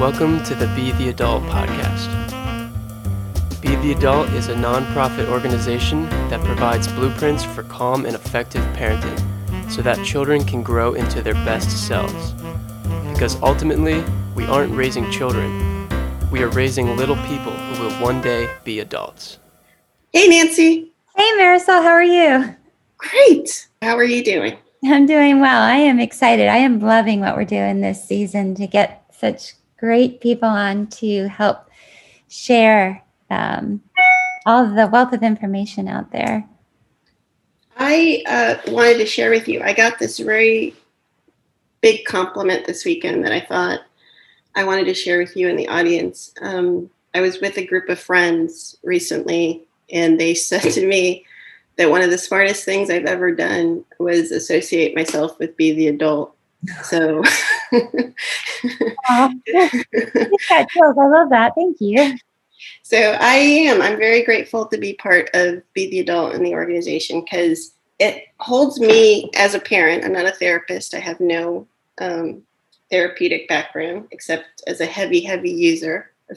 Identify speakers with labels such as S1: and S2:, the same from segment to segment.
S1: Welcome to the Be the Adult podcast. Be the Adult is a nonprofit organization that provides blueprints for calm and effective parenting so that children can grow into their best selves. Because ultimately, we aren't raising children, we are raising little people who will one day be adults.
S2: Hey, Nancy.
S3: Hey, Marisol, how are you?
S2: Great. How are you doing?
S3: I'm doing well. I am excited. I am loving what we're doing this season to get such great people on to help share um, all the wealth of information out there.
S2: I uh, wanted to share with you. I got this very big compliment this weekend that I thought I wanted to share with you in the audience. Um, I was with a group of friends recently, and they said to me that one of the smartest things I've ever done was associate myself with Be the Adult. So,
S3: I love that. Thank you.
S2: So I am. I'm very grateful to be part of Be the Adult in the organization because it holds me as a parent. I'm not a therapist. I have no um, therapeutic background except as a heavy, heavy user.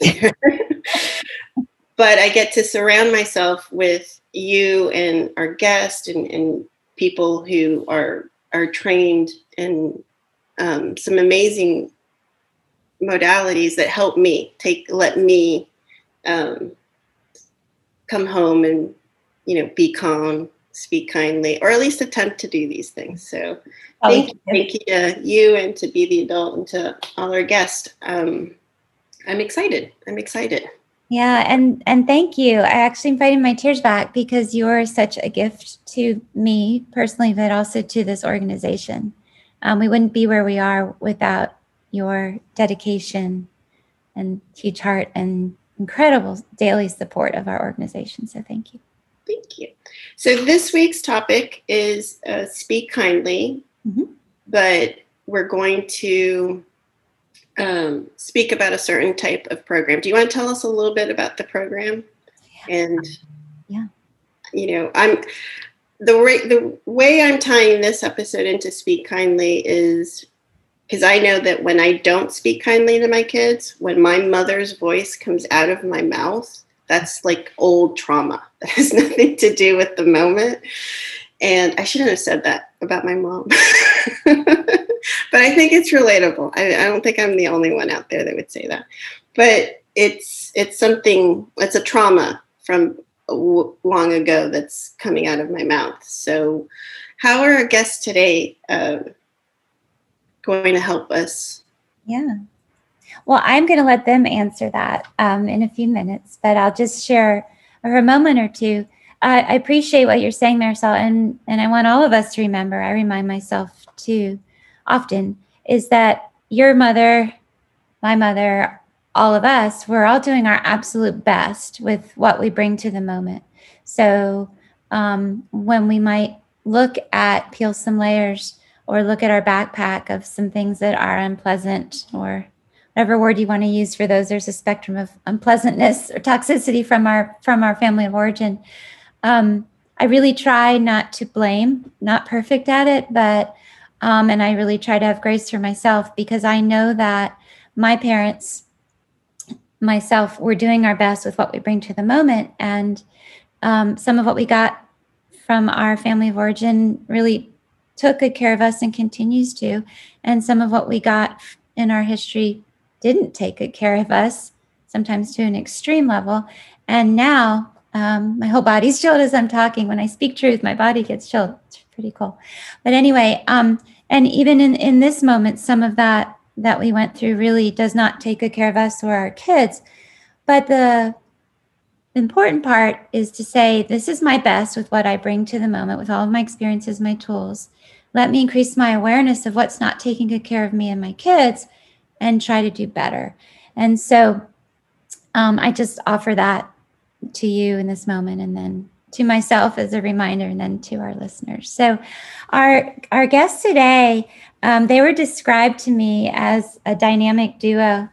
S2: but I get to surround myself with you and our guest and, and people who are are trained in um, some amazing modalities that help me take let me um, come home and you know be calm speak kindly or at least attempt to do these things. So oh, thank, you. thank you to you and to be the adult and to all our guests. Um, i'm excited. I'm excited.
S3: Yeah and and thank you. I actually invited my tears back because you're such a gift to me personally but also to this organization um, we wouldn't be where we are without your dedication and huge heart and incredible daily support of our organization. So thank you.
S2: Thank you. So this week's topic is uh, speak kindly, mm-hmm. but we're going to um, speak about a certain type of program. Do you want to tell us a little bit about the program? And
S3: yeah,
S2: you know, I'm the way the way I'm tying this episode into speak kindly is because I know that when I don't speak kindly to my kids, when my mother's voice comes out of my mouth, that's like old trauma that has nothing to do with the moment. And I shouldn't have said that about my mom. but I think it's relatable. I, I, don't think I'm the only one out there that would say that. But it's it's something. It's a trauma from long ago that's coming out of my mouth. So, how are our guests today? Uh, going to help us?
S3: Yeah. Well, I'm going to let them answer that um, in a few minutes, but I'll just share for a moment or two. I, I appreciate what you're saying, Marisol, and and I want all of us to remember. I remind myself too, often, is that your mother, my mother, all of us, we're all doing our absolute best with what we bring to the moment. So um, when we might look at peel some layers or look at our backpack of some things that are unpleasant or whatever word you want to use for those there's a spectrum of unpleasantness or toxicity from our from our family of origin um, i really try not to blame not perfect at it but um, and i really try to have grace for myself because i know that my parents myself were doing our best with what we bring to the moment and um, some of what we got from our family of origin really took good care of us and continues to. And some of what we got in our history didn't take good care of us, sometimes to an extreme level. And now um, my whole body's chilled as I'm talking. When I speak truth, my body gets chilled. It's pretty cool. But anyway, um, and even in, in this moment, some of that that we went through really does not take good care of us or our kids. But the important part is to say, this is my best with what I bring to the moment, with all of my experiences, my tools. Let me increase my awareness of what's not taking good care of me and my kids and try to do better. And so um, I just offer that to you in this moment and then to myself as a reminder and then to our listeners. So our our guests today, um, they were described to me as a dynamic duo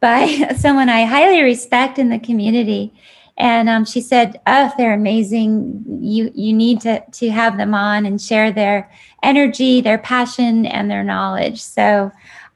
S3: by someone I highly respect in the community. And um, she said, "Oh, they're amazing. You you need to to have them on and share their energy, their passion, and their knowledge. So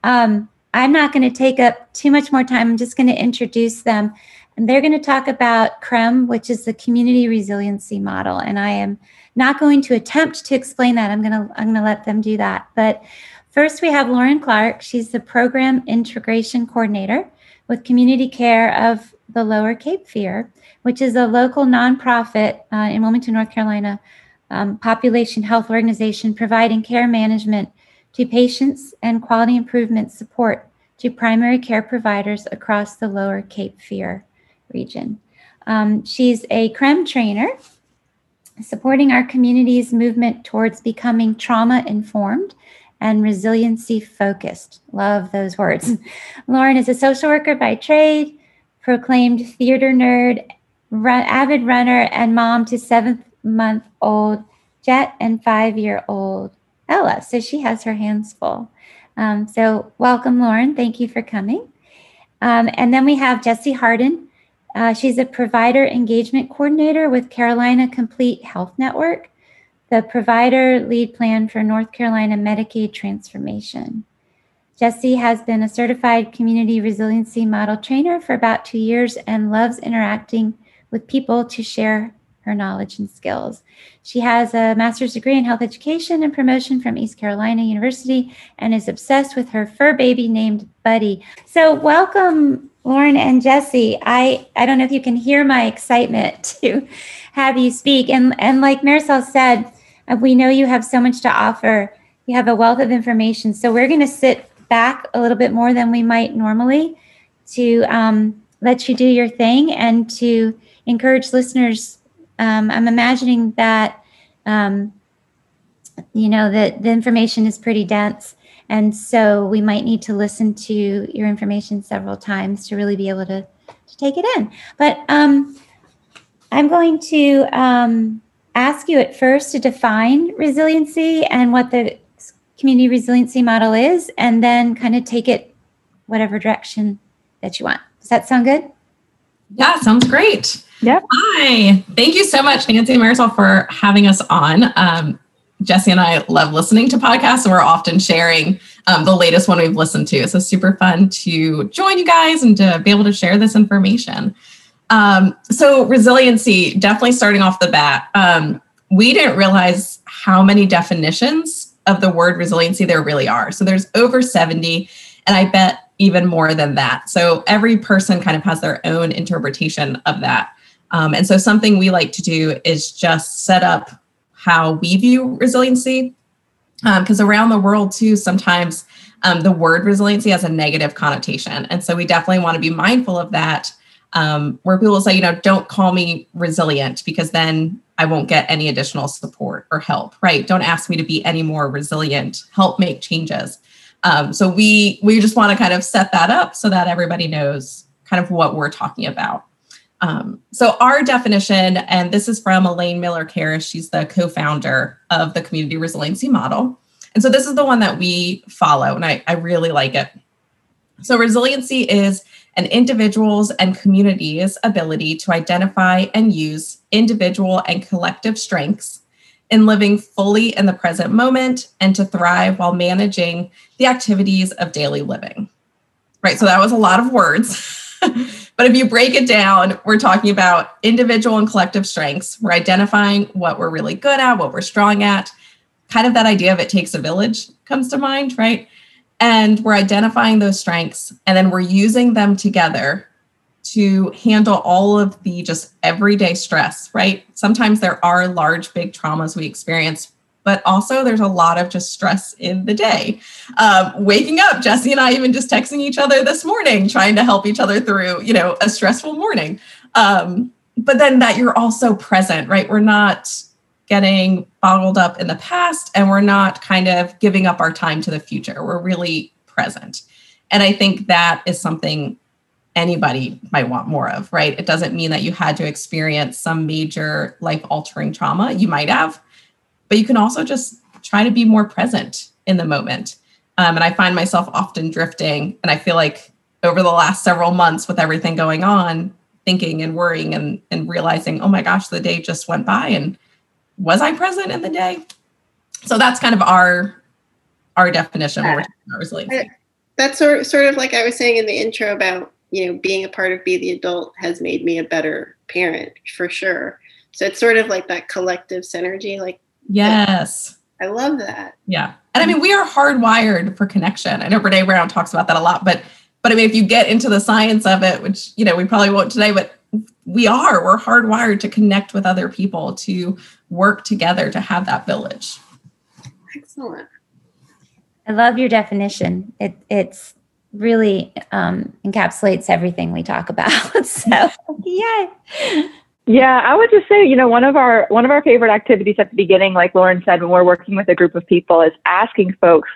S3: um, I'm not going to take up too much more time. I'm just going to introduce them. And they're going to talk about CREM, which is the community resiliency model. And I am not going to attempt to explain that. I'm going to I'm going to let them do that. But first we have Lauren Clark. She's the program integration coordinator with community care of the Lower Cape Fear, which is a local nonprofit uh, in Wilmington, North Carolina, um, population health organization providing care management to patients and quality improvement support to primary care providers across the Lower Cape Fear region. Um, she's a CREM trainer supporting our community's movement towards becoming trauma informed and resiliency focused. Love those words. Lauren is a social worker by trade, proclaimed theater nerd, run, avid runner, and mom to seventh month old Jet and five year old Ella. So she has her hands full. Um, so, welcome, Lauren. Thank you for coming. Um, and then we have Jessie Harden. Uh, she's a provider engagement coordinator with Carolina Complete Health Network, the provider lead plan for North Carolina Medicaid transformation. Jesse has been a certified community resiliency model trainer for about two years and loves interacting with people to share her knowledge and skills. She has a master's degree in health education and promotion from East Carolina University and is obsessed with her fur baby named Buddy. So, welcome, Lauren and Jesse, I, I don't know if you can hear my excitement to have you speak. And, and like Marisol said, uh, we know you have so much to offer. You have a wealth of information. So, we're going to sit back a little bit more than we might normally to um, let you do your thing and to encourage listeners um, I'm imagining that, um, you know, that the information is pretty dense. And so we might need to listen to your information several times to really be able to, to take it in. But um, I'm going to um, ask you at first to define resiliency and what the community resiliency model is, and then kind of take it whatever direction that you want. Does that sound good?
S4: Yeah, sounds great.
S3: Yep.
S4: Hi. Thank you so much, Nancy and Marisol, for having us on. Um, Jessie and I love listening to podcasts, and we're often sharing um, the latest one we've listened to. So super fun to join you guys and to be able to share this information. Um, so resiliency, definitely starting off the bat, um, we didn't realize how many definitions of the word resiliency there really are. So there's over 70, and I bet even more than that. So every person kind of has their own interpretation of that. Um, and so something we like to do is just set up how we view resiliency. Because um, around the world, too, sometimes um, the word resiliency has a negative connotation. And so we definitely want to be mindful of that. Um, where people say, you know, don't call me resilient because then I won't get any additional support or help, right? Don't ask me to be any more resilient. Help make changes. Um, so we we just want to kind of set that up so that everybody knows kind of what we're talking about. Um, so our definition, and this is from Elaine Miller Karas, she's the co-founder of the community resiliency model. And so this is the one that we follow, and I, I really like it. So resiliency is an individual's and community's ability to identify and use individual and collective strengths in living fully in the present moment and to thrive while managing the activities of daily living. Right, so that was a lot of words. but if you break it down, we're talking about individual and collective strengths. We're identifying what we're really good at, what we're strong at. Kind of that idea of it takes a village comes to mind, right? And we're identifying those strengths and then we're using them together to handle all of the just everyday stress, right? Sometimes there are large, big traumas we experience, but also there's a lot of just stress in the day. Um, waking up, Jesse and I even just texting each other this morning, trying to help each other through, you know, a stressful morning. Um, but then that you're also present, right? We're not getting boggled up in the past and we're not kind of giving up our time to the future. We're really present. And I think that is something anybody might want more of, right? It doesn't mean that you had to experience some major life altering trauma. You might have, but you can also just try to be more present in the moment. Um, and I find myself often drifting. And I feel like over the last several months, with everything going on, thinking and worrying and, and realizing, oh my gosh, the day just went by. And was I present in the day? So that's kind of our our definition.
S2: Yeah. that's sort sort of like I was saying in the intro about you know being a part of Be the Adult has made me a better parent for sure. So it's sort of like that collective synergy. Like
S4: yes,
S2: I love that.
S4: Yeah, and I mean we are hardwired for connection. I know Brene Brown talks about that a lot, but but I mean if you get into the science of it, which you know we probably won't today, but we are we're hardwired to connect with other people to work together to have that village.
S2: Excellent.
S3: I love your definition. It it's really um, encapsulates everything we talk about. so yeah.
S5: Yeah, I would just say, you know, one of our one of our favorite activities at the beginning, like Lauren said, when we're working with a group of people, is asking folks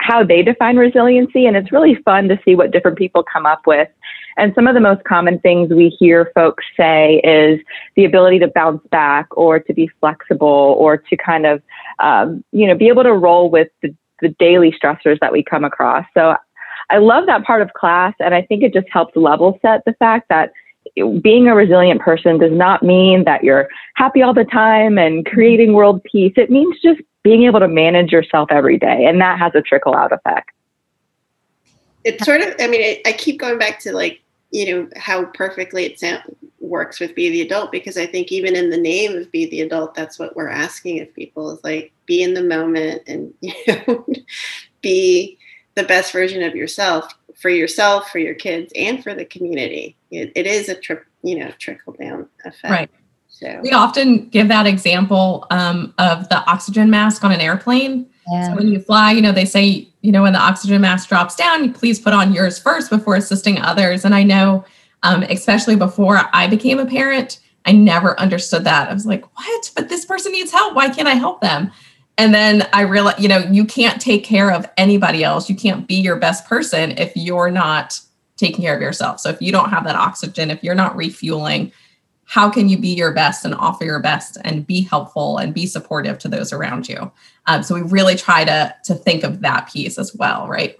S5: how they define resiliency, and it's really fun to see what different people come up with. And some of the most common things we hear folks say is the ability to bounce back, or to be flexible, or to kind of, um, you know, be able to roll with the, the daily stressors that we come across. So I love that part of class, and I think it just helps level set the fact that being a resilient person does not mean that you're happy all the time and creating world peace. It means just being able to manage yourself every day, and that has a trickle out effect.
S2: It's sort of, I mean, it, I keep going back to like, you know, how perfectly it sound, works with Be the Adult because I think even in the name of Be the Adult, that's what we're asking of people is like be in the moment and, you know, be the best version of yourself for yourself, for your kids, and for the community. It, it is a trip, you know, trickle down effect.
S4: Right. So we often give that example um, of the oxygen mask on an airplane. Yeah. So when you fly, you know, they say, you know, when the oxygen mask drops down, you please put on yours first before assisting others. And I know, um, especially before I became a parent, I never understood that. I was like, what? But this person needs help. Why can't I help them? And then I realized, you know, you can't take care of anybody else. You can't be your best person if you're not taking care of yourself. So if you don't have that oxygen, if you're not refueling, how can you be your best and offer your best and be helpful and be supportive to those around you? Um, so we really try to to think of that piece as well, right?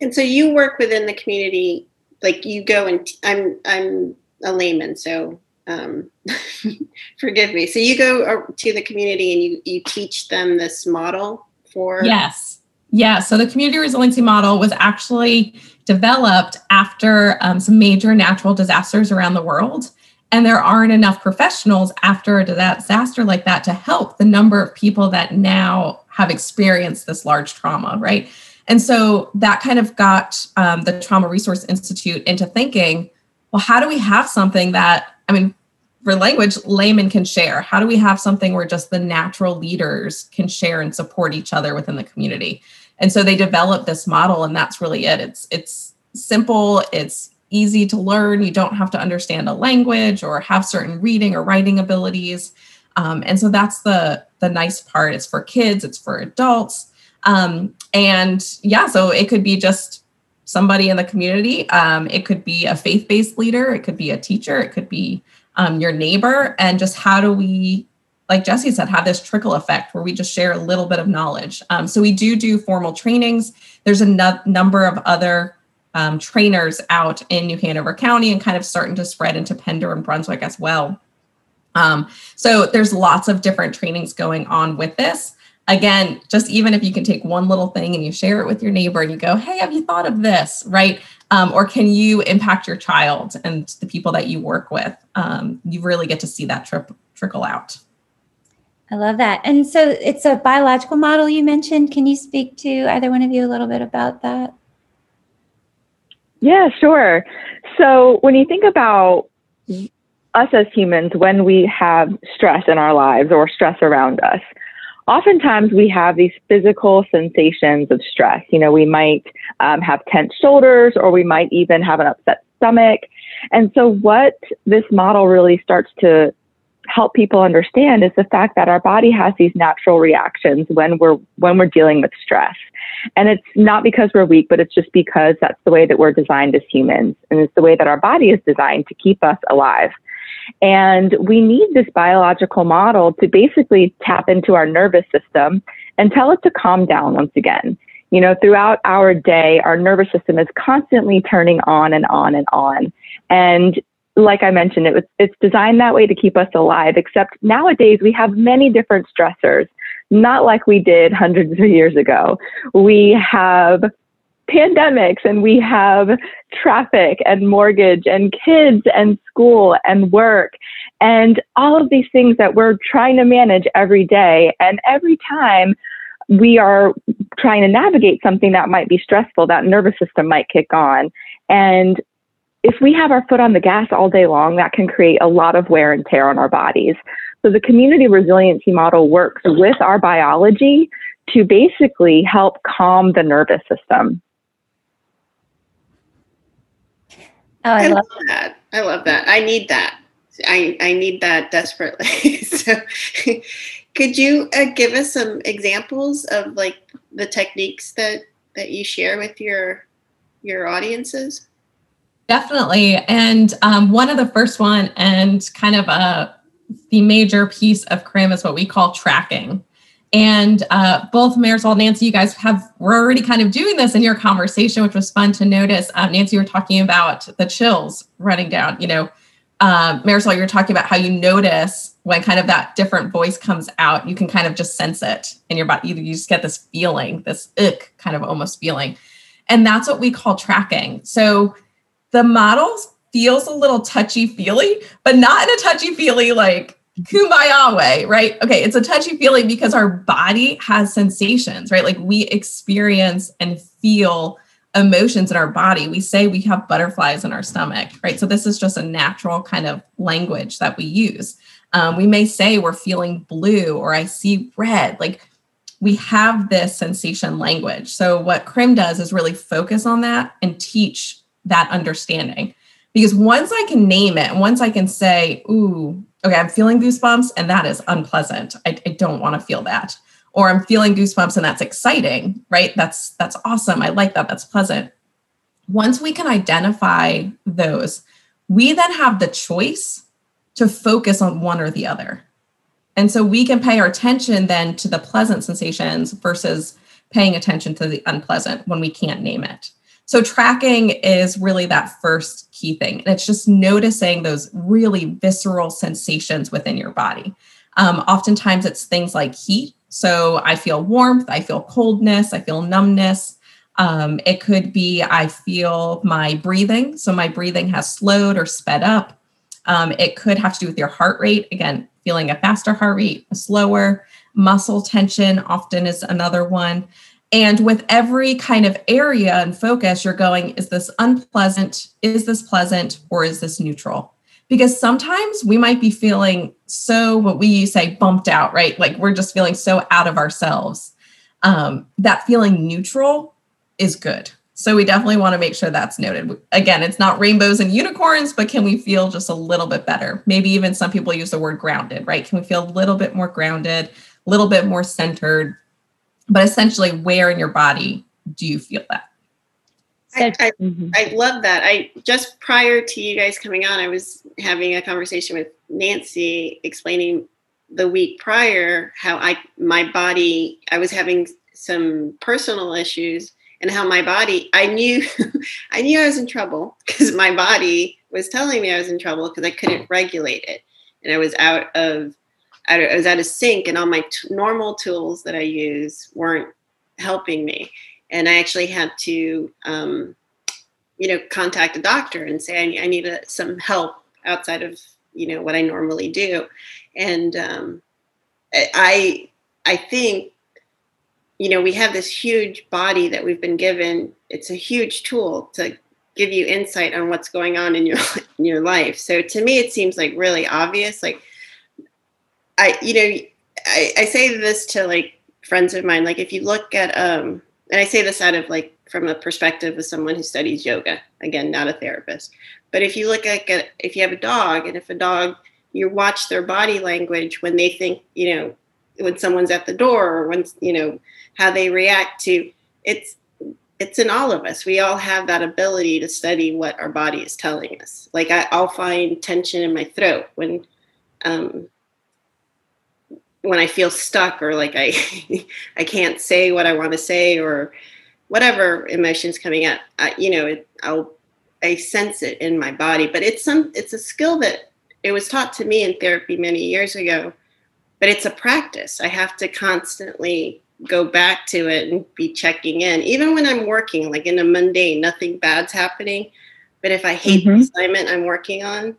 S2: And so you work within the community, like you go and am I'm I'm a layman, so um, forgive me. So you go uh, to the community and you you teach them this model for
S4: yes, yeah. So the community resiliency model was actually developed after um, some major natural disasters around the world. And there aren't enough professionals after a disaster like that to help the number of people that now have experienced this large trauma, right? And so that kind of got um, the Trauma Resource Institute into thinking well, how do we have something that, I mean, for language laymen can share how do we have something where just the natural leaders can share and support each other within the community and so they developed this model and that's really it. It's it's simple it's easy to learn. You don't have to understand a language or have certain reading or writing abilities. Um, and so that's the the nice part. It's for kids it's for adults. Um, and yeah so it could be just somebody in the community. Um, it could be a faith-based leader it could be a teacher it could be um, your neighbor. And just how do we like jesse said have this trickle effect where we just share a little bit of knowledge. Um, so we do do formal trainings. There's a no- number of other um, trainers out in new hanover county and kind of starting to spread into pender and brunswick as well. Um, so there's lots of different trainings going on with this. Again just even if you can take one little thing and you share it with your neighbor and you go hey have you thought of this? Right? Um, or can you impact your child and the people that you work with? Um, you really get to see that trip trickle out
S3: i love that and so it's a biological model you mentioned can you speak to either one of you a little bit about that
S5: yeah sure so when you think about us as humans when we have stress in our lives or stress around us oftentimes we have these physical sensations of stress. You know, we might um, have tense shoulders or we might even have an upset stomach. And so, what this model really starts to help people understand is the fact that our body has these natural reactions when we're when we're dealing with stress. And it's not because we're weak, but it's just because that's the way that we're designed as humans. And it's the way that our body is designed to keep us alive. And we need this biological model to basically tap into our nervous system and tell it to calm down once again. You know, throughout our day, our nervous system is constantly turning on and on and on. And like I mentioned, it was, it's designed that way to keep us alive, except nowadays we have many different stressors, not like we did hundreds of years ago. We have pandemics and we have traffic and mortgage and kids and school and work and all of these things that we're trying to manage every day. And every time we are trying to navigate something that might be stressful, that nervous system might kick on. And if we have our foot on the gas all day long, that can create a lot of wear and tear on our bodies. So the community resiliency model works with our biology to basically help calm the nervous system.
S2: Oh, I, I love that. I love that. I need that. I, I need that desperately. so, could you uh, give us some examples of like the techniques that that you share with your your audiences?
S4: Definitely, and um, one of the first one, and kind of a the major piece of CRIM is what we call tracking. And uh, both Marisol, and Nancy, you guys have were already kind of doing this in your conversation, which was fun to notice. Um, Nancy, you were talking about the chills running down. You know, um, Marisol, you were talking about how you notice when kind of that different voice comes out. You can kind of just sense it in your body. You, you just get this feeling, this ick kind of almost feeling, and that's what we call tracking. So the models feels a little touchy feely, but not in a touchy feely like kumbaya way, right? Okay, it's a touchy feely because our body has sensations, right? Like we experience and feel emotions in our body. We say we have butterflies in our stomach, right? So this is just a natural kind of language that we use. Um, we may say we're feeling blue or I see red. Like we have this sensation language. So what CRIM does is really focus on that and teach that understanding. Because once I can name it, once I can say, ooh, okay, I'm feeling goosebumps and that is unpleasant. I, I don't want to feel that. Or I'm feeling goosebumps and that's exciting, right? That's that's awesome. I like that. That's pleasant. Once we can identify those, we then have the choice to focus on one or the other. And so we can pay our attention then to the pleasant sensations versus paying attention to the unpleasant when we can't name it. So tracking is really that first key thing. And it's just noticing those really visceral sensations within your body. Um, oftentimes it's things like heat. So I feel warmth, I feel coldness, I feel numbness. Um, it could be I feel my breathing. So my breathing has slowed or sped up. Um, it could have to do with your heart rate. Again, feeling a faster heart rate, a slower. Muscle tension often is another one. And with every kind of area and focus, you're going, is this unpleasant? Is this pleasant? Or is this neutral? Because sometimes we might be feeling so, what we say, bumped out, right? Like we're just feeling so out of ourselves. Um, that feeling neutral is good. So we definitely want to make sure that's noted. Again, it's not rainbows and unicorns, but can we feel just a little bit better? Maybe even some people use the word grounded, right? Can we feel a little bit more grounded, a little bit more centered? But essentially where in your body do you feel that
S2: I, I, mm-hmm. I, love that. I just prior to you guys coming on, I was having a conversation with Nancy explaining the week prior how I my body I was having some personal issues and how my body I knew I knew I was in trouble because my body was telling me I was in trouble because I couldn't regulate it and I was out of I was out of sync, and all my t- normal tools that I use weren't helping me. And I actually had to, um, you know, contact a doctor and say I, I need a, some help outside of you know what I normally do. And um, I, I think, you know, we have this huge body that we've been given. It's a huge tool to give you insight on what's going on in your in your life. So to me, it seems like really obvious. Like I, you know, I, I say this to like friends of mine, like if you look at, um, and I say this out of like from a perspective of someone who studies yoga, again, not a therapist, but if you look at, if you have a dog and if a dog, you watch their body language when they think, you know, when someone's at the door or when, you know, how they react to it's, it's in all of us. We all have that ability to study what our body is telling us. Like I, will find tension in my throat when um, when I feel stuck or like I I can't say what I want to say or whatever emotions coming up, I, you know, it, I'll I sense it in my body. But it's some it's a skill that it was taught to me in therapy many years ago, but it's a practice. I have to constantly go back to it and be checking in, even when I'm working, like in a mundane, nothing bad's happening. But if I hate mm-hmm. the assignment I'm working on,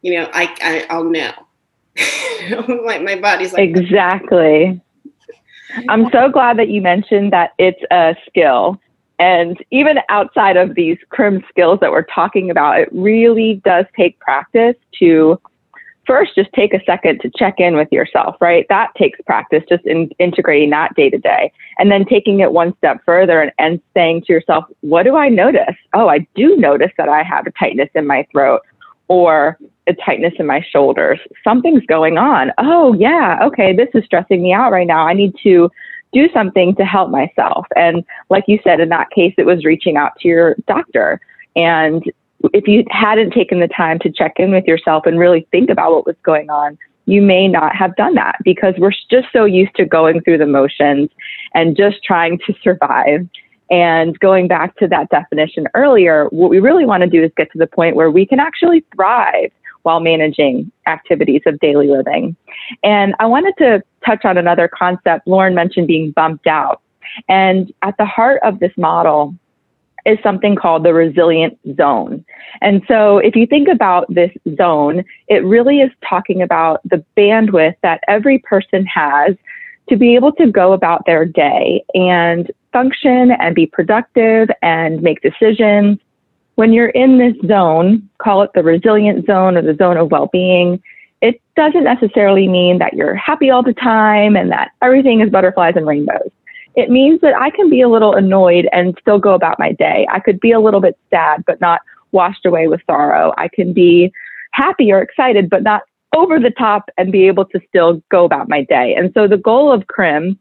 S2: you know, I, I I'll know. like my body's like
S5: exactly. I'm so glad that you mentioned that it's a skill. And even outside of these crim skills that we're talking about, it really does take practice to first just take a second to check in with yourself, right? That takes practice, just in integrating that day to day. And then taking it one step further and, and saying to yourself, what do I notice? Oh, I do notice that I have a tightness in my throat or a tightness in my shoulders. Something's going on. Oh, yeah, okay, this is stressing me out right now. I need to do something to help myself. And like you said, in that case, it was reaching out to your doctor. And if you hadn't taken the time to check in with yourself and really think about what was going on, you may not have done that because we're just so used to going through the motions and just trying to survive. And going back to that definition earlier, what we really want to do is get to the point where we can actually thrive while managing activities of daily living. And I wanted to touch on another concept. Lauren mentioned being bumped out. And at the heart of this model is something called the resilient zone. And so if you think about this zone, it really is talking about the bandwidth that every person has to be able to go about their day and function and be productive and make decisions. When you're in this zone, call it the resilient zone or the zone of well being, it doesn't necessarily mean that you're happy all the time and that everything is butterflies and rainbows it means that I can be a little annoyed and still go about my day. I could be a little bit sad, but not washed away with sorrow. I can be happy or excited, but not over the top and be able to still go about my day. And so the goal of CRIM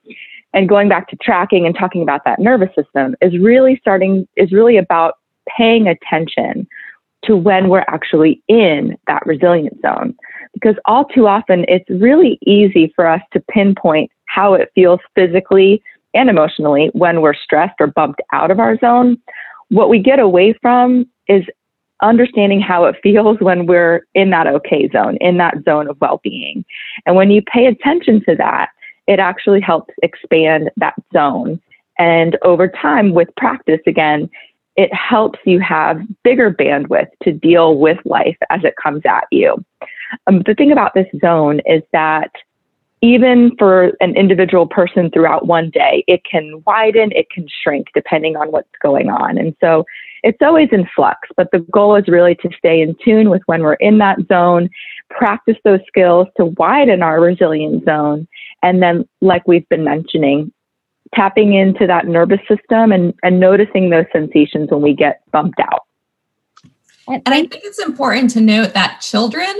S5: and going back to tracking and talking about that nervous system is really starting, is really about paying attention to when we're actually in that resilient zone. Because all too often, it's really easy for us to pinpoint how it feels physically and emotionally when we're stressed or bumped out of our zone. What we get away from is understanding how it feels when we're in that okay zone, in that zone of well being. And when you pay attention to that, it actually helps expand that zone. And over time, with practice again, it helps you have bigger bandwidth to deal with life as it comes at you. Um, the thing about this zone is that even for an individual person throughout one day, it can widen, it can shrink depending on what's going on. And so it's always in flux, but the goal is really to stay in tune with when we're in that zone, practice those skills to widen our resilient zone. And then, like we've been mentioning, tapping into that nervous system and, and noticing those sensations when we get bumped out.
S4: And I think it's important to note that children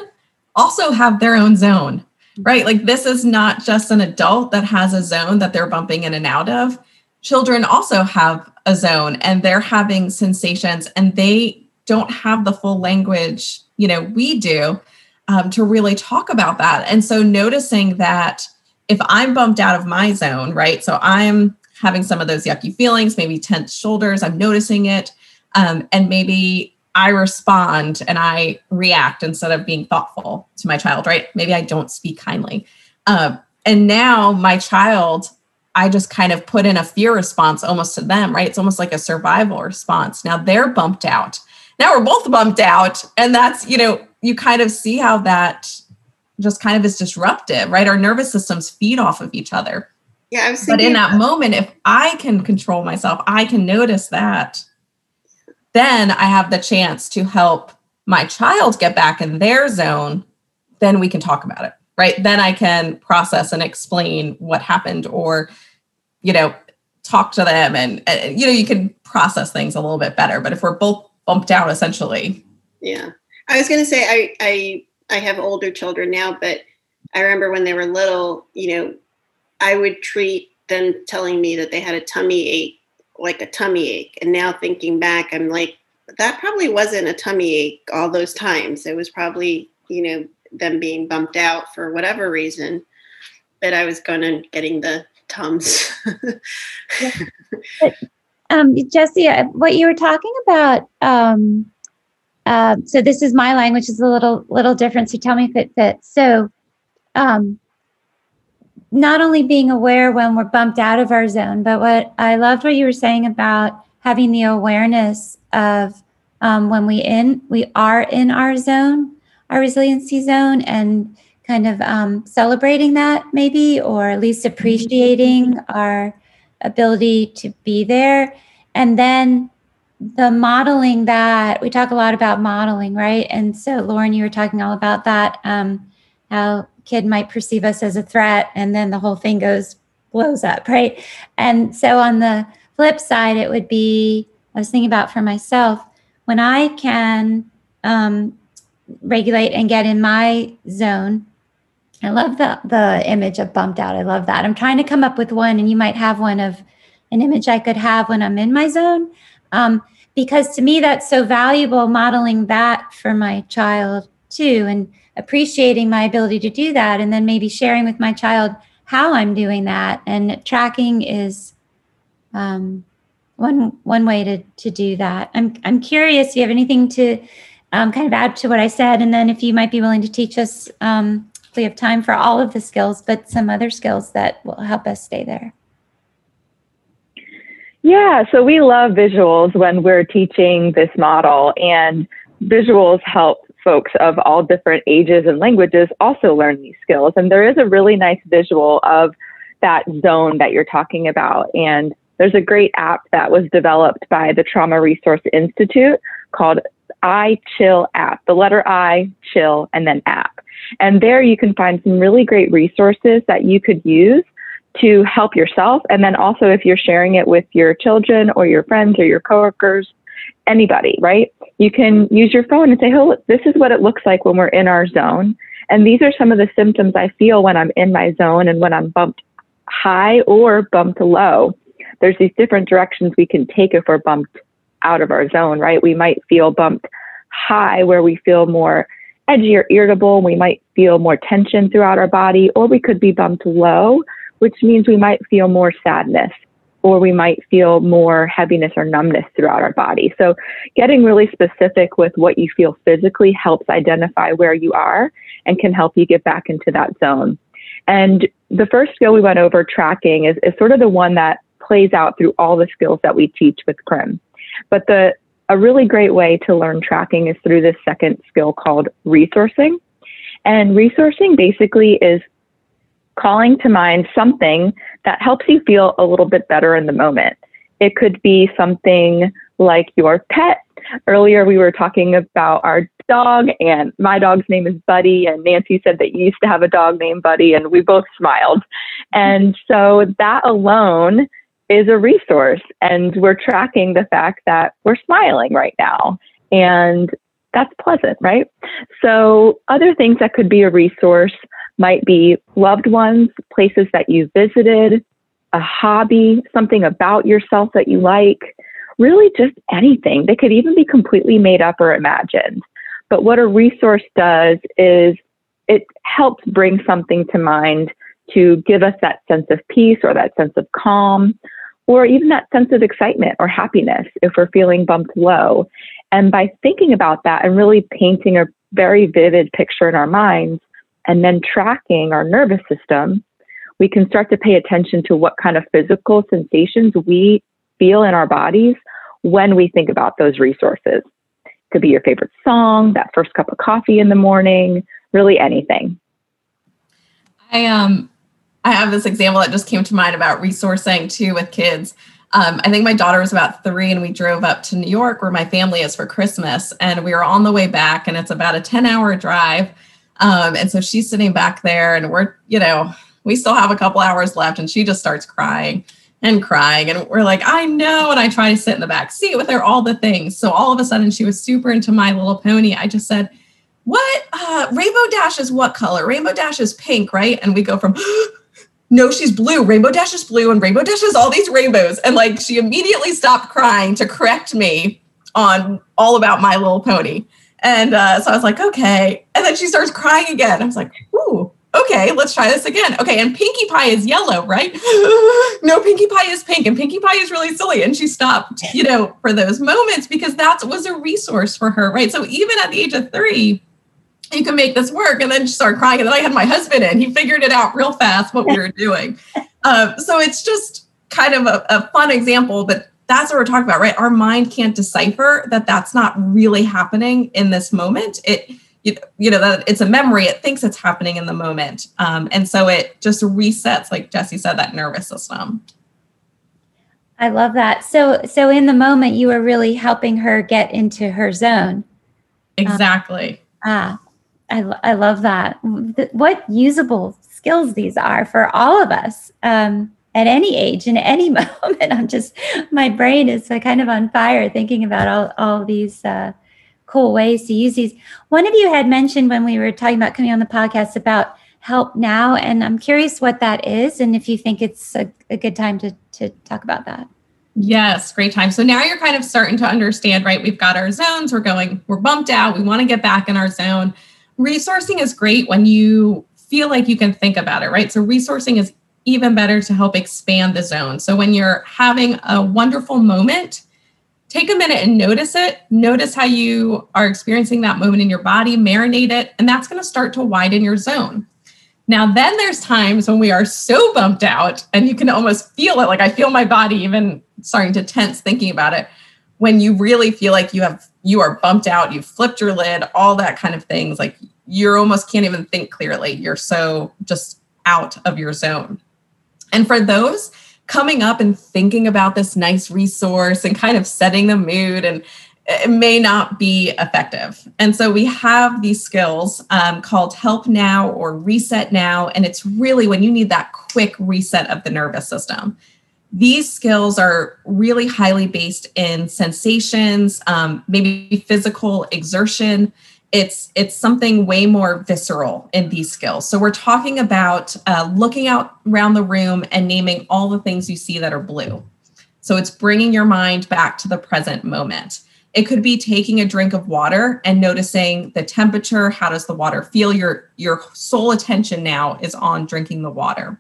S4: also have their own zone right? Like this is not just an adult that has a zone that they're bumping in and out of. Children also have a zone and they're having sensations and they don't have the full language, you know, we do um, to really talk about that. And so noticing that if I'm bumped out of my zone, right? So I'm having some of those yucky feelings, maybe tense shoulders, I'm noticing it. Um, and maybe I respond and I react instead of being thoughtful to my child, right? Maybe I don't speak kindly. Uh, and now my child, I just kind of put in a fear response almost to them, right? It's almost like a survival response. Now they're bumped out. Now we're both bumped out. And that's, you know, you kind of see how that just kind of is disruptive, right? Our nervous systems feed off of each other.
S2: Yeah, I was
S4: but in that moment, if I can control myself, I can notice that then I have the chance to help my child get back in their zone, then we can talk about it, right? Then I can process and explain what happened or, you know, talk to them and, and you know, you can process things a little bit better. But if we're both bumped out essentially.
S2: Yeah. I was going to say, I, I, I have older children now, but I remember when they were little, you know, I would treat them telling me that they had a tummy ache like a tummy ache. And now thinking back, I'm like, that probably wasn't a tummy ache all those times. It was probably, you know, them being bumped out for whatever reason. But I was going and getting the tums.
S3: um, Jesse, what you were talking about, um, uh, so this is my language is a little little different. So tell me if it fits. So, um, not only being aware when we're bumped out of our zone, but what I loved what you were saying about having the awareness of um, when we in we are in our zone, our resiliency zone, and kind of um, celebrating that maybe, or at least appreciating our ability to be there, and then the modeling that we talk a lot about modeling, right? And so, Lauren, you were talking all about that. Um, how kid might perceive us as a threat and then the whole thing goes blows up right and so on the flip side it would be i was thinking about for myself when i can um, regulate and get in my zone i love the the image of bumped out i love that i'm trying to come up with one and you might have one of an image i could have when i'm in my zone um, because to me that's so valuable modeling that for my child too and appreciating my ability to do that and then maybe sharing with my child how I'm doing that. And tracking is um, one one way to to do that. I'm I'm curious. Do you have anything to um, kind of add to what I said? And then if you might be willing to teach us, um, we have time for all of the skills, but some other skills that will help us stay there.
S5: Yeah, so we love visuals when we're teaching this model, and visuals help folks of all different ages and languages also learn these skills. And there is a really nice visual of that zone that you're talking about. And there's a great app that was developed by the Trauma Resource Institute called I Chill app, the letter I, chill, and then app. And there you can find some really great resources that you could use to help yourself. And then also if you're sharing it with your children or your friends or your coworkers, anybody, right? You can use your phone and say, oh, this is what it looks like when we're in our zone. And these are some of the symptoms I feel when I'm in my zone and when I'm bumped high or bumped low. There's these different directions we can take if we're bumped out of our zone, right? We might feel bumped high where we feel more edgy or irritable. We might feel more tension throughout our body, or we could be bumped low, which means we might feel more sadness or we might feel more heaviness or numbness throughout our body. So, getting really specific with what you feel physically helps identify where you are and can help you get back into that zone. And the first skill we went over, tracking, is, is sort of the one that plays out through all the skills that we teach with CRIM. But the a really great way to learn tracking is through this second skill called resourcing. And resourcing basically is calling to mind something that helps you feel a little bit better in the moment. It could be something like your pet. Earlier, we were talking about our dog, and my dog's name is Buddy. And Nancy said that you used to have a dog named Buddy, and we both smiled. And so that alone is a resource. And we're tracking the fact that we're smiling right now. And that's pleasant, right? So, other things that could be a resource might be loved ones, places that you visited, a hobby, something about yourself that you like, really just anything. They could even be completely made up or imagined. But what a resource does is it helps bring something to mind to give us that sense of peace or that sense of calm or even that sense of excitement or happiness if we're feeling bumped low. And by thinking about that and really painting a very vivid picture in our minds, and then tracking our nervous system, we can start to pay attention to what kind of physical sensations we feel in our bodies when we think about those resources. It could be your favorite song, that first cup of coffee in the morning, really anything.
S4: I um I have this example that just came to mind about resourcing too with kids. Um, I think my daughter was about three, and we drove up to New York where my family is for Christmas. And we were on the way back, and it's about a 10 hour drive. Um, and so she's sitting back there, and we're, you know, we still have a couple hours left, and she just starts crying and crying. And we're like, I know. And I try to sit in the back seat with her, all the things. So all of a sudden, she was super into My Little Pony. I just said, What? Uh, Rainbow Dash is what color? Rainbow Dash is pink, right? And we go from, no, she's blue. Rainbow Dash is blue, and Rainbow Dash has all these rainbows. And like, she immediately stopped crying to correct me on all about My Little Pony. And uh, so I was like, okay. And then she starts crying again. I was like, ooh, okay, let's try this again. Okay, and Pinkie Pie is yellow, right? no, Pinkie Pie is pink, and Pinkie Pie is really silly. And she stopped, you know, for those moments because that was a resource for her, right? So even at the age of three, you can make this work. And then she started crying. And then I had my husband in. He figured it out real fast what we were doing. Uh, so it's just kind of a, a fun example, but that's what we're talking about, right? Our mind can't decipher that that's not really happening in this moment. It, you, you know, that it's a memory. It thinks it's happening in the moment. Um, and so it just resets, like Jesse said, that nervous system.
S3: I love that. So, so in the moment, you were really helping her get into her zone.
S4: Exactly.
S3: Um, ah, I, I love that. What usable skills these are for all of us um, at any age, in any moment. I'm just, my brain is kind of on fire thinking about all, all these uh, cool ways to use these. One of you had mentioned when we were talking about coming on the podcast about help now, and I'm curious what that is and if you think it's a, a good time to, to talk about that.
S4: Yes, great time. So now you're kind of starting to understand, right? We've got our zones, we're going, we're bumped out, we want to get back in our zone resourcing is great when you feel like you can think about it, right? So resourcing is even better to help expand the zone. So when you're having a wonderful moment, take a minute and notice it. Notice how you are experiencing that moment in your body, marinate it, and that's going to start to widen your zone. Now, then there's times when we are so bumped out and you can almost feel it. Like I feel my body even starting to tense thinking about it. When you really feel like you have you are bumped out, you've flipped your lid, all that kind of things. Like you almost can't even think clearly. You're so just out of your zone. And for those coming up and thinking about this nice resource and kind of setting the mood and it may not be effective. And so we have these skills um, called help now or reset now. And it's really when you need that quick reset of the nervous system these skills are really highly based in sensations um, maybe physical exertion it's it's something way more visceral in these skills. So we're talking about uh, looking out around the room and naming all the things you see that are blue. So it's bringing your mind back to the present moment. It could be taking a drink of water and noticing the temperature. How does the water feel? Your your sole attention now is on drinking the water.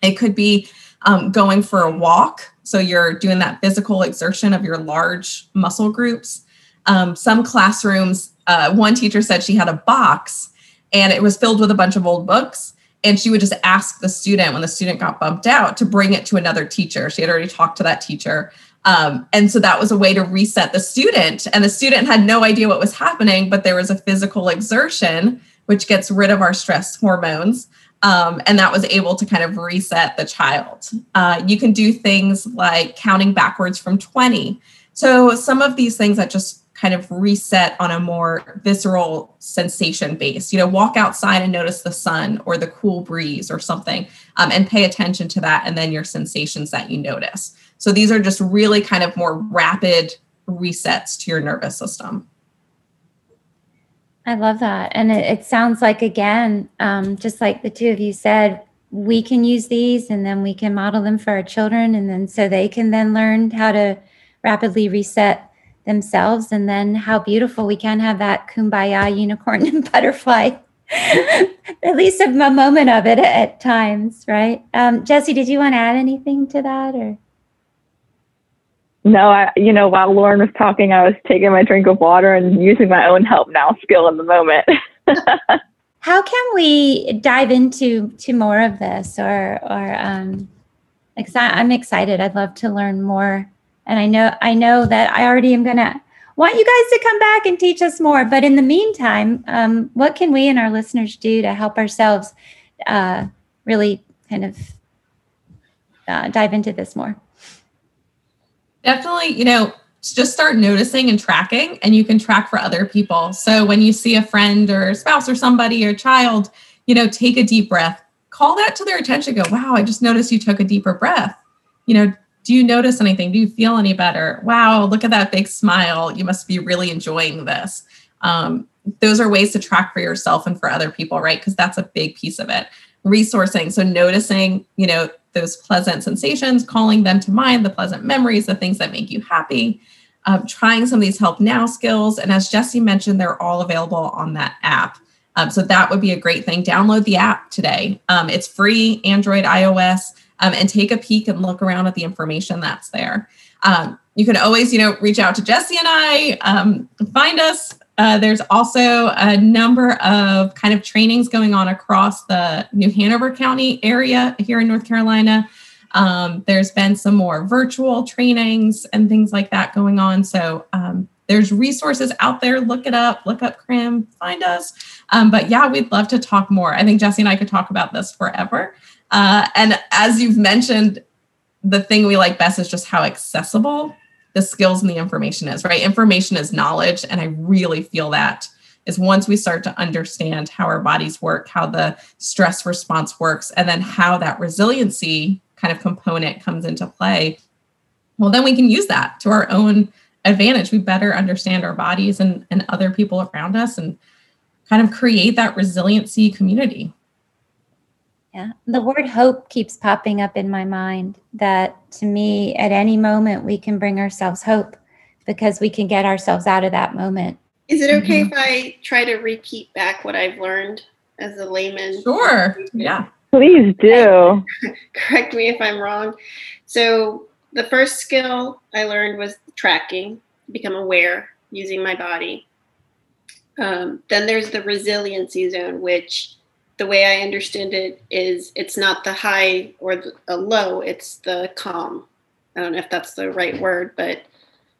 S4: It could be um, going for a walk. So you're doing that physical exertion of your large muscle groups. Um, some classrooms, uh, one teacher said she had a box and it was filled with a bunch of old books. And she would just ask the student when the student got bumped out to bring it to another teacher. She had already talked to that teacher. Um, and so that was a way to reset the student. And the student had no idea what was happening, but there was a physical exertion, which gets rid of our stress hormones. Um, and that was able to kind of reset the child. Uh, you can do things like counting backwards from 20. So, some of these things that just kind of reset on a more visceral sensation base. You know, walk outside and notice the sun or the cool breeze or something um, and pay attention to that and then your sensations that you notice. So, these are just really kind of more rapid resets to your nervous system.
S3: I love that. And it, it sounds like, again, um, just like the two of you said, we can use these and then we can model them for our children. And then so they can then learn how to rapidly reset themselves. And then how beautiful we can have that kumbaya unicorn and butterfly, at least a, moment of it at times, right? Um, Jesse, did you want to add anything to that or?
S5: No, I, you know, while Lauren was talking, I was taking my drink of water and using my own help now skill in the moment.
S3: How can we dive into to more of this, or or um, I'm excited. I'd love to learn more, and I know I know that I already am gonna want you guys to come back and teach us more. But in the meantime, um, what can we and our listeners do to help ourselves uh, really kind of uh, dive into this more?
S4: Definitely, you know, just start noticing and tracking, and you can track for other people. So when you see a friend or spouse or somebody or child, you know, take a deep breath, call that to their attention. Go, wow, I just noticed you took a deeper breath. You know, do you notice anything? Do you feel any better? Wow, look at that big smile. You must be really enjoying this. Um, those are ways to track for yourself and for other people, right? Because that's a big piece of it. Resourcing, so noticing, you know, those pleasant sensations, calling them to mind, the pleasant memories, the things that make you happy, um, trying some of these help now skills. And as Jesse mentioned, they're all available on that app. Um, so that would be a great thing. Download the app today. Um, it's free, Android, iOS, um, and take a peek and look around at the information that's there. Um, you can always, you know, reach out to Jesse and I, um, find us Uh, there's also a number of kind of trainings going on across the New Hanover County area here in North Carolina. Um, there's been some more virtual trainings and things like that going on. So um, there's resources out there. Look it up, look up CRIM, find us. Um, but yeah, we'd love to talk more. I think Jesse and I could talk about this forever. Uh, and as you've mentioned, the thing we like best is just how accessible the skills and the information is, right? Information is knowledge. And I really feel that is once we start to understand how our bodies work, how the stress response works, and then how that resiliency kind of component comes into play, well, then we can use that to our own advantage. We better understand our bodies and, and other people around us and kind of create that resiliency community.
S3: Yeah, the word hope keeps popping up in my mind. That to me, at any moment, we can bring ourselves hope because we can get ourselves out of that moment.
S2: Is it okay mm-hmm. if I try to repeat back what I've learned as a layman?
S4: Sure. Yeah.
S5: Please do.
S2: Correct me if I'm wrong. So, the first skill I learned was tracking, become aware using my body. Um, then there's the resiliency zone, which the way I understand it is it's not the high or the, the low, it's the calm. I don't know if that's the right word, but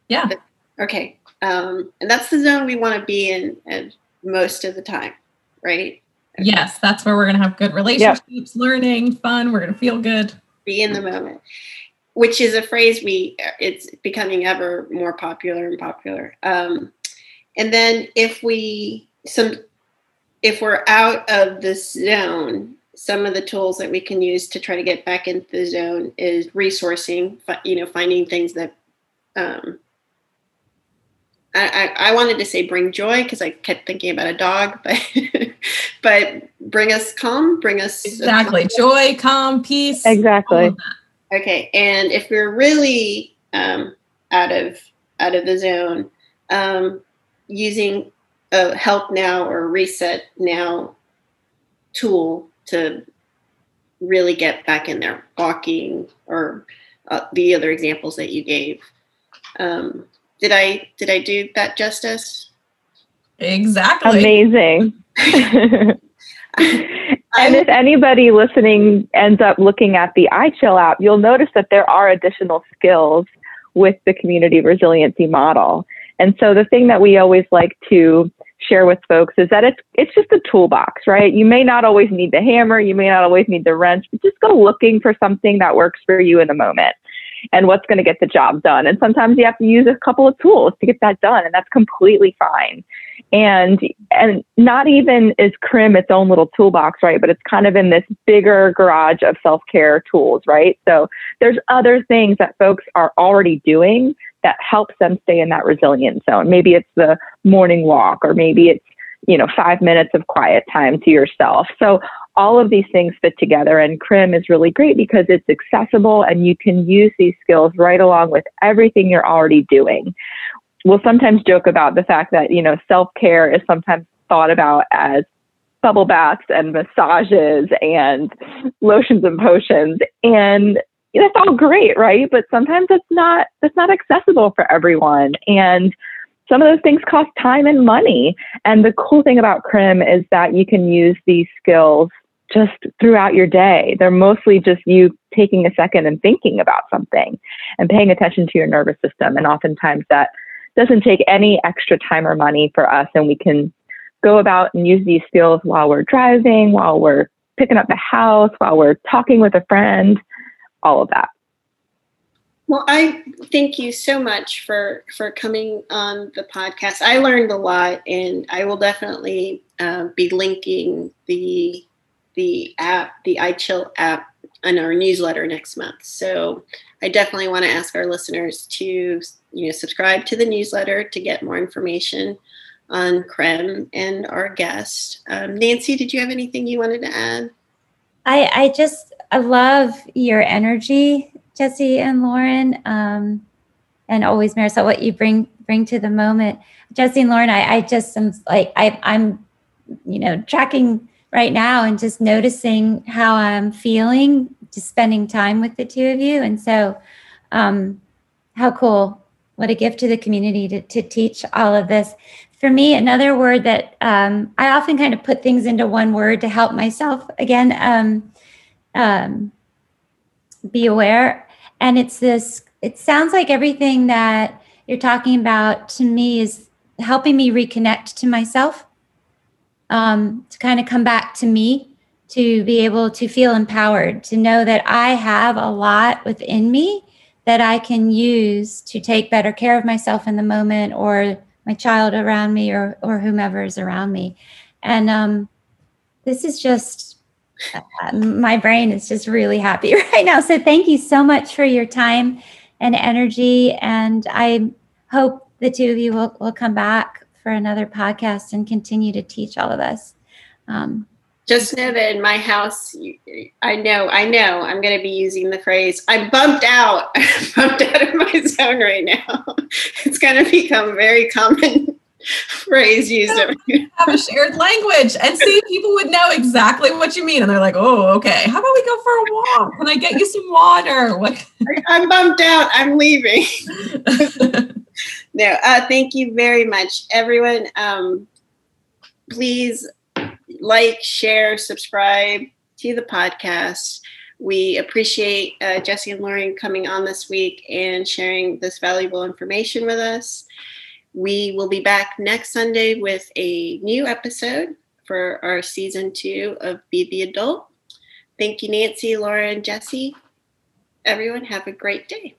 S4: yeah.
S2: The, okay. Um, and that's the zone we want to be in and most of the time, right?
S4: Okay. Yes, that's where we're going to have good relationships, yep. learning, fun. We're going to feel good.
S2: Be in the moment, which is a phrase we, it's becoming ever more popular and popular. Um, and then if we, some if we're out of the zone, some of the tools that we can use to try to get back into the zone is resourcing, you know, finding things that um, I, I, I wanted to say bring joy because I kept thinking about a dog, but but bring us calm, bring us
S4: exactly joy, calm, peace.
S5: Exactly.
S2: Okay, and if we're really um, out of out of the zone, um, using a help now or reset now tool to really get back in there walking or uh, the other examples that you gave. Um, did i did i do that justice?
S4: Exactly.
S5: Amazing. And if anybody listening ends up looking at the iChill app, you'll notice that there are additional skills with the community resiliency model. And so the thing that we always like to share with folks is that it's it's just a toolbox, right? You may not always need the hammer, you may not always need the wrench, but just go looking for something that works for you in the moment and what's going to get the job done. And sometimes you have to use a couple of tools to get that done, and that's completely fine. And and not even is CRIM its own little toolbox, right? But it's kind of in this bigger garage of self-care tools, right? So there's other things that folks are already doing that helps them stay in that resilient zone. Maybe it's the morning walk, or maybe it's, you know, five minutes of quiet time to yourself. So all of these things fit together and CRIM is really great because it's accessible and you can use these skills right along with everything you're already doing. We'll sometimes joke about the fact that, you know, self-care is sometimes thought about as bubble baths and massages and lotions and potions. And that's all great, right? But sometimes it's not it's not accessible for everyone. And some of those things cost time and money. And the cool thing about CRIM is that you can use these skills just throughout your day. They're mostly just you taking a second and thinking about something and paying attention to your nervous system. And oftentimes that doesn't take any extra time or money for us. And we can go about and use these skills while we're driving, while we're picking up the house, while we're talking with a friend all of that.
S2: Well, I thank you so much for for coming on the podcast. I learned a lot, and I will definitely uh, be linking the the app, the iChill app, in our newsletter next month. So I definitely want to ask our listeners to you know subscribe to the newsletter to get more information on CRIM and our guest. Um, Nancy, did you have anything you wanted to add?
S3: I I just I love your energy, Jesse and Lauren, um, and always Marisol, what you bring bring to the moment. Jesse and Lauren, I, I just am like I, I'm, you know, tracking right now and just noticing how I'm feeling, just spending time with the two of you, and so, um, how cool! What a gift to the community to, to teach all of this. for me, another word that um, I often kind of put things into one word to help myself again um, um, be aware. And it's this, it sounds like everything that you're talking about to me is helping me reconnect to myself, um, to kind of come back to me, to be able to feel empowered, to know that I have a lot within me that I can use to take better care of myself in the moment or my child around me or or whomever is around me and um, this is just my brain is just really happy right now so thank you so much for your time and energy and i hope the two of you will, will come back for another podcast and continue to teach all of us um,
S2: just know that in my house, I know, I know, I'm going to be using the phrase, I'm bumped out. I'm bumped out of my zone right now. It's going to become very common phrase used.
S4: have a shared language and see people would know exactly what you mean. And they're like, oh, okay. How about we go for a walk? Can I get you some water? What?
S2: I'm bumped out. I'm leaving. no, uh, thank you very much, everyone. Um, please like, share, subscribe to the podcast. We appreciate uh, Jesse and Lauren coming on this week and sharing this valuable information with us. We will be back next Sunday with a new episode for our season two of Be the Adult. Thank you, Nancy, Laura, and Jesse. Everyone, have a great day.